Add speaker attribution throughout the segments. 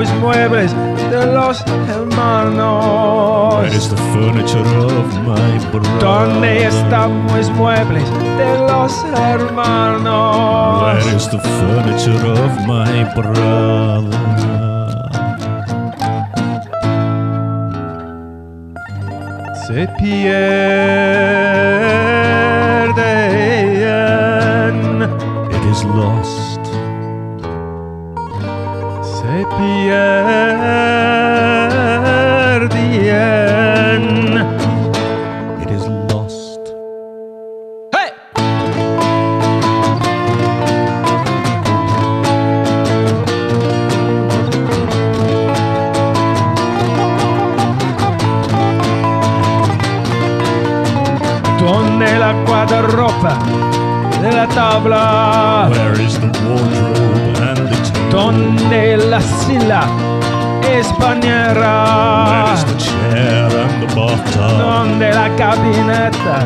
Speaker 1: ¿Dónde están mis muebles de los hermanos?
Speaker 2: Where is the furniture of my brother?
Speaker 1: ¿Dónde están mis muebles de los hermanos?
Speaker 2: Where is the furniture of my brother?
Speaker 1: Se pierden,
Speaker 2: It is lost.
Speaker 1: Se pierden.
Speaker 2: It is lost.
Speaker 1: Hey! ¿Dónde la guardarropa de la tabla?
Speaker 2: Where is the wardrobe
Speaker 1: donne la silla
Speaker 2: e spagnerà.
Speaker 1: Donde la
Speaker 2: cabinetta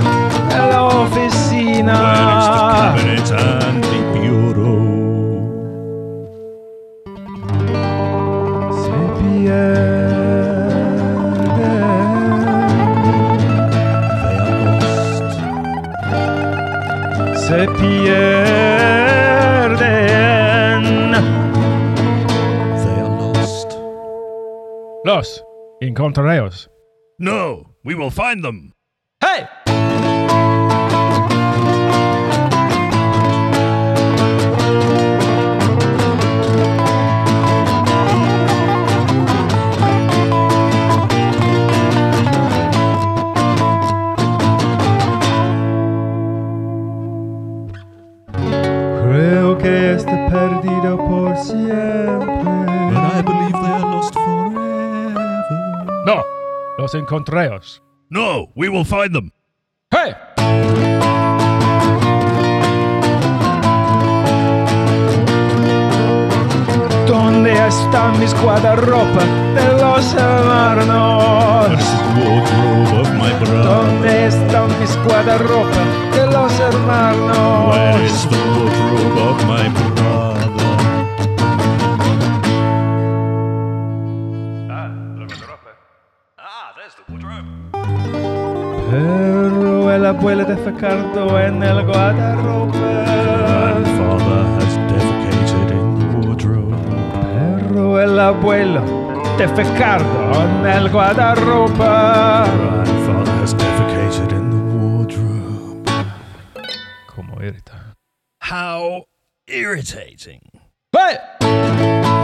Speaker 2: e l'officina
Speaker 1: se
Speaker 2: pierde
Speaker 1: se
Speaker 2: pierde
Speaker 1: Los encontrareos.
Speaker 2: No, we will find them.
Speaker 1: No, los encontrareos.
Speaker 2: No, we will find them.
Speaker 1: ¡Hey! ¿Dónde están mis guardarropa de los hermanos?
Speaker 2: is the wardrobe of my brother?
Speaker 1: ¿Dónde están mis guardarropa de los
Speaker 2: Where
Speaker 1: hermanos? En el guardarropa.
Speaker 2: Grandfather has defecated in the wardrobe.
Speaker 1: Pero el abuelo de Facardo en el guardarropa.
Speaker 2: Grandfather has defecated in the wardrobe.
Speaker 1: Como irrita.
Speaker 2: How irritating.
Speaker 1: ¡Hey!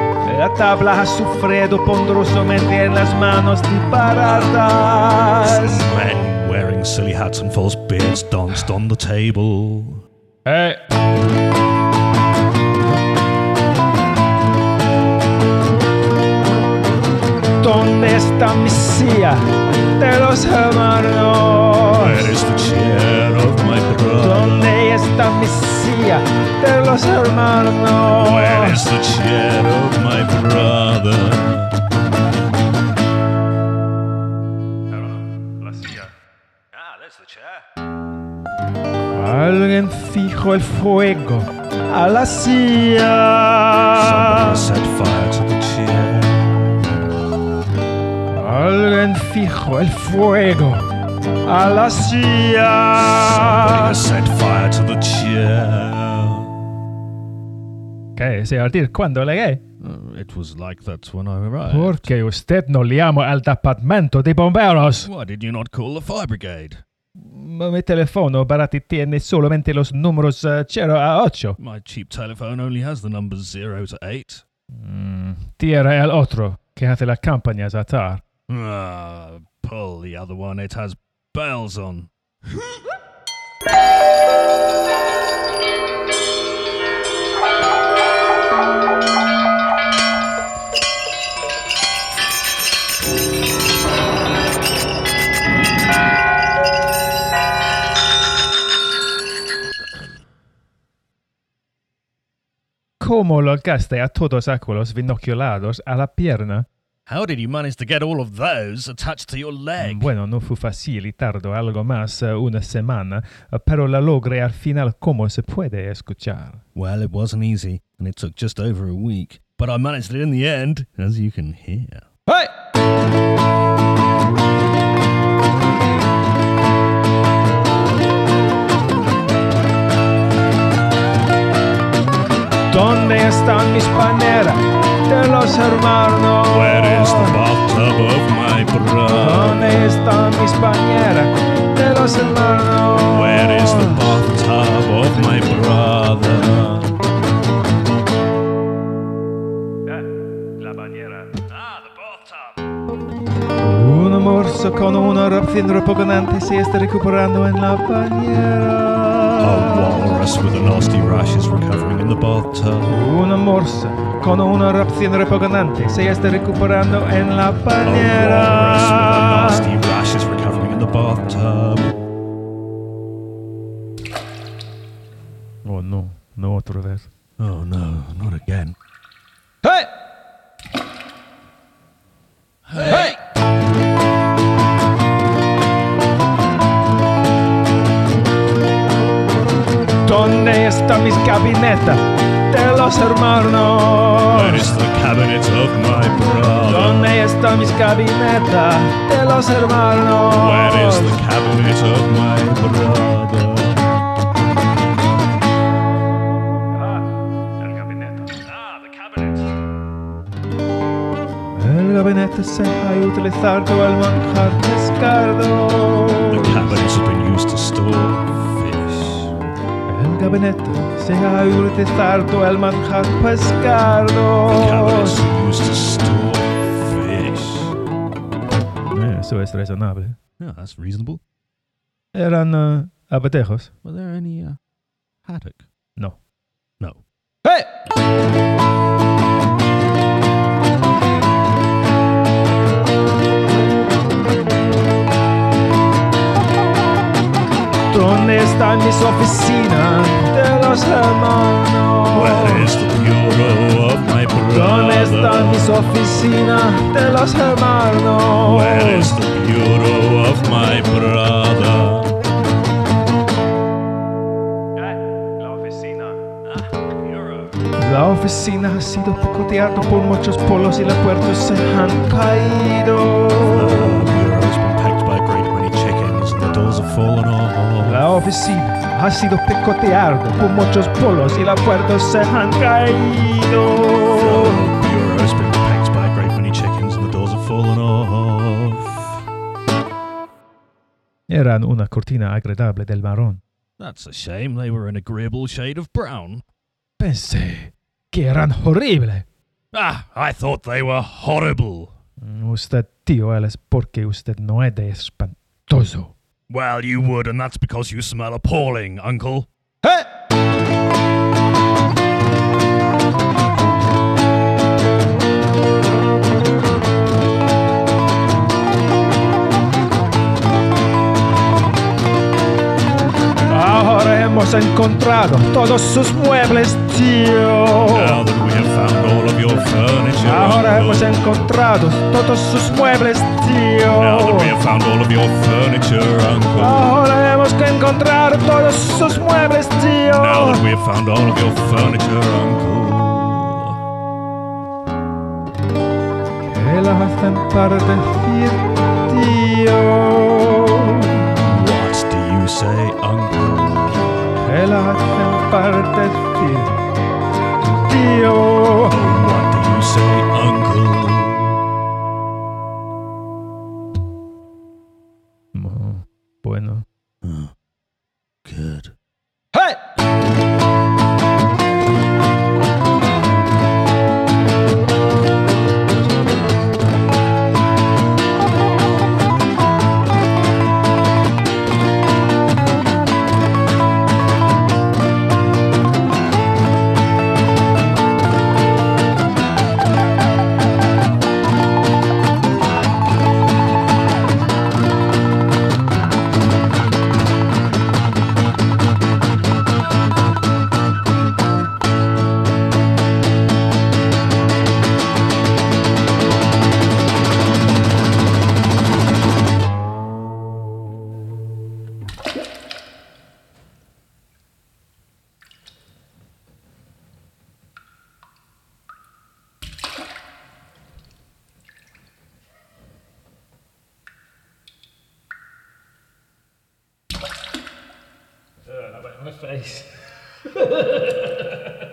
Speaker 2: La tabla
Speaker 1: ha sufrido ponderosamente en las manos disparadas.
Speaker 2: Some men wearing silly hats and false beards danced on the table.
Speaker 1: Eh. ¿Dónde está mi silla de los hermanos?
Speaker 2: Where is the chair of my brother?
Speaker 1: ¿Dónde está mi silla de los hermanos?
Speaker 2: Where is the chair of adesso c'è. Eh? All'enfico il fuego, alla
Speaker 1: sia. All'enfico il fuego,
Speaker 2: alla
Speaker 1: sia.
Speaker 2: Set fire to the chair.
Speaker 1: Ok, se a dir quando le gay?
Speaker 2: Uh, it was like that when I arrived.
Speaker 1: Perché usted non liamo al dipartimento dei bomberos?
Speaker 2: Why did you not call the fire brigade?
Speaker 1: Mi teléfono para ti tiene solamente los números eh, 0 a 8.
Speaker 2: My cheap telephone only has the numbers 0 to 8.
Speaker 1: Mm, tierra el otro que hace las campañas atar.
Speaker 2: Ah, pull the other one. It has bells on.
Speaker 1: ¿Cómo lograste a todos aquellos binoculados a la pierna?
Speaker 2: How did you manage to get all of those attached to your leg?
Speaker 1: Bueno, no fue fácil y tardó algo más, eh, una semana, eh, pero la logré al final como se puede escuchar.
Speaker 2: Well, it wasn't easy, and it took just over a week. But I managed it in the end, as you can hear.
Speaker 1: ¡Hey! ¿Dónde están mis paneras de los hermanos?
Speaker 2: Where is the bathtub of my brother?
Speaker 1: ¿Dónde están mis paneras de los hermanos?
Speaker 2: Where is the bathtub of my brother?
Speaker 1: La bañera.
Speaker 2: Ah, the bathtub.
Speaker 1: Un morso con una erupción repugnante se está recuperando en la bañera.
Speaker 2: A walrus with a nasty rash is recovering in the bathtub.
Speaker 1: Una morsa con una erupción repugnante se está recuperando en la
Speaker 2: A walrus with a
Speaker 1: bañera.
Speaker 2: nasty rash is recovering in the bathtub.
Speaker 1: De los hermanos?
Speaker 2: Where is the cabinet of my brother?
Speaker 1: ¿Dónde está mis gabinetas de los hermanos?
Speaker 2: Where is the cabinet of my brother?
Speaker 1: El gabinete.
Speaker 2: Ah, the cabinet.
Speaker 1: El gabinete se ha utilizado el manjar pescado.
Speaker 2: The cabinets have been used to store fish.
Speaker 1: El gabinete se ha utilizado el manjar
Speaker 2: The
Speaker 1: pescado.
Speaker 2: cabinets used to store fish.
Speaker 1: Eh, Eso es razonable.
Speaker 2: Yeah, that's reasonable.
Speaker 1: Eran uh, abatejos.
Speaker 2: Were there any uh, haddock?
Speaker 1: No.
Speaker 2: No.
Speaker 1: ¡Hey! ¿Dónde están mis oficinas oficinas de los hermanos?
Speaker 2: Where is the bureau of my brother?
Speaker 1: La oficina.
Speaker 2: Ah.
Speaker 1: La oficina ha sido picoteada por muchos polos y las puertas se han caído. La oficina ha sido picoteada por muchos polos y las puertas se han caído. Eran una cortina agradable del marrón.
Speaker 2: That's a shame. They were an agreeable shade of brown.
Speaker 1: Pensé que eran horribles.
Speaker 2: Ah, I thought they were horrible.
Speaker 1: Usted, tío, él es porque usted no es de espantoso.
Speaker 2: Well, you would, and that's because you smell appalling, Uncle.
Speaker 1: ¡Eh! hemos encontrado todos sus muebles, tío. Ahora hemos encontrado todos sus muebles, tío. Ahora hemos que encontrar todos sus muebles, tío. Que las hacen para decir, tío. me la hacen partes. Tío, face.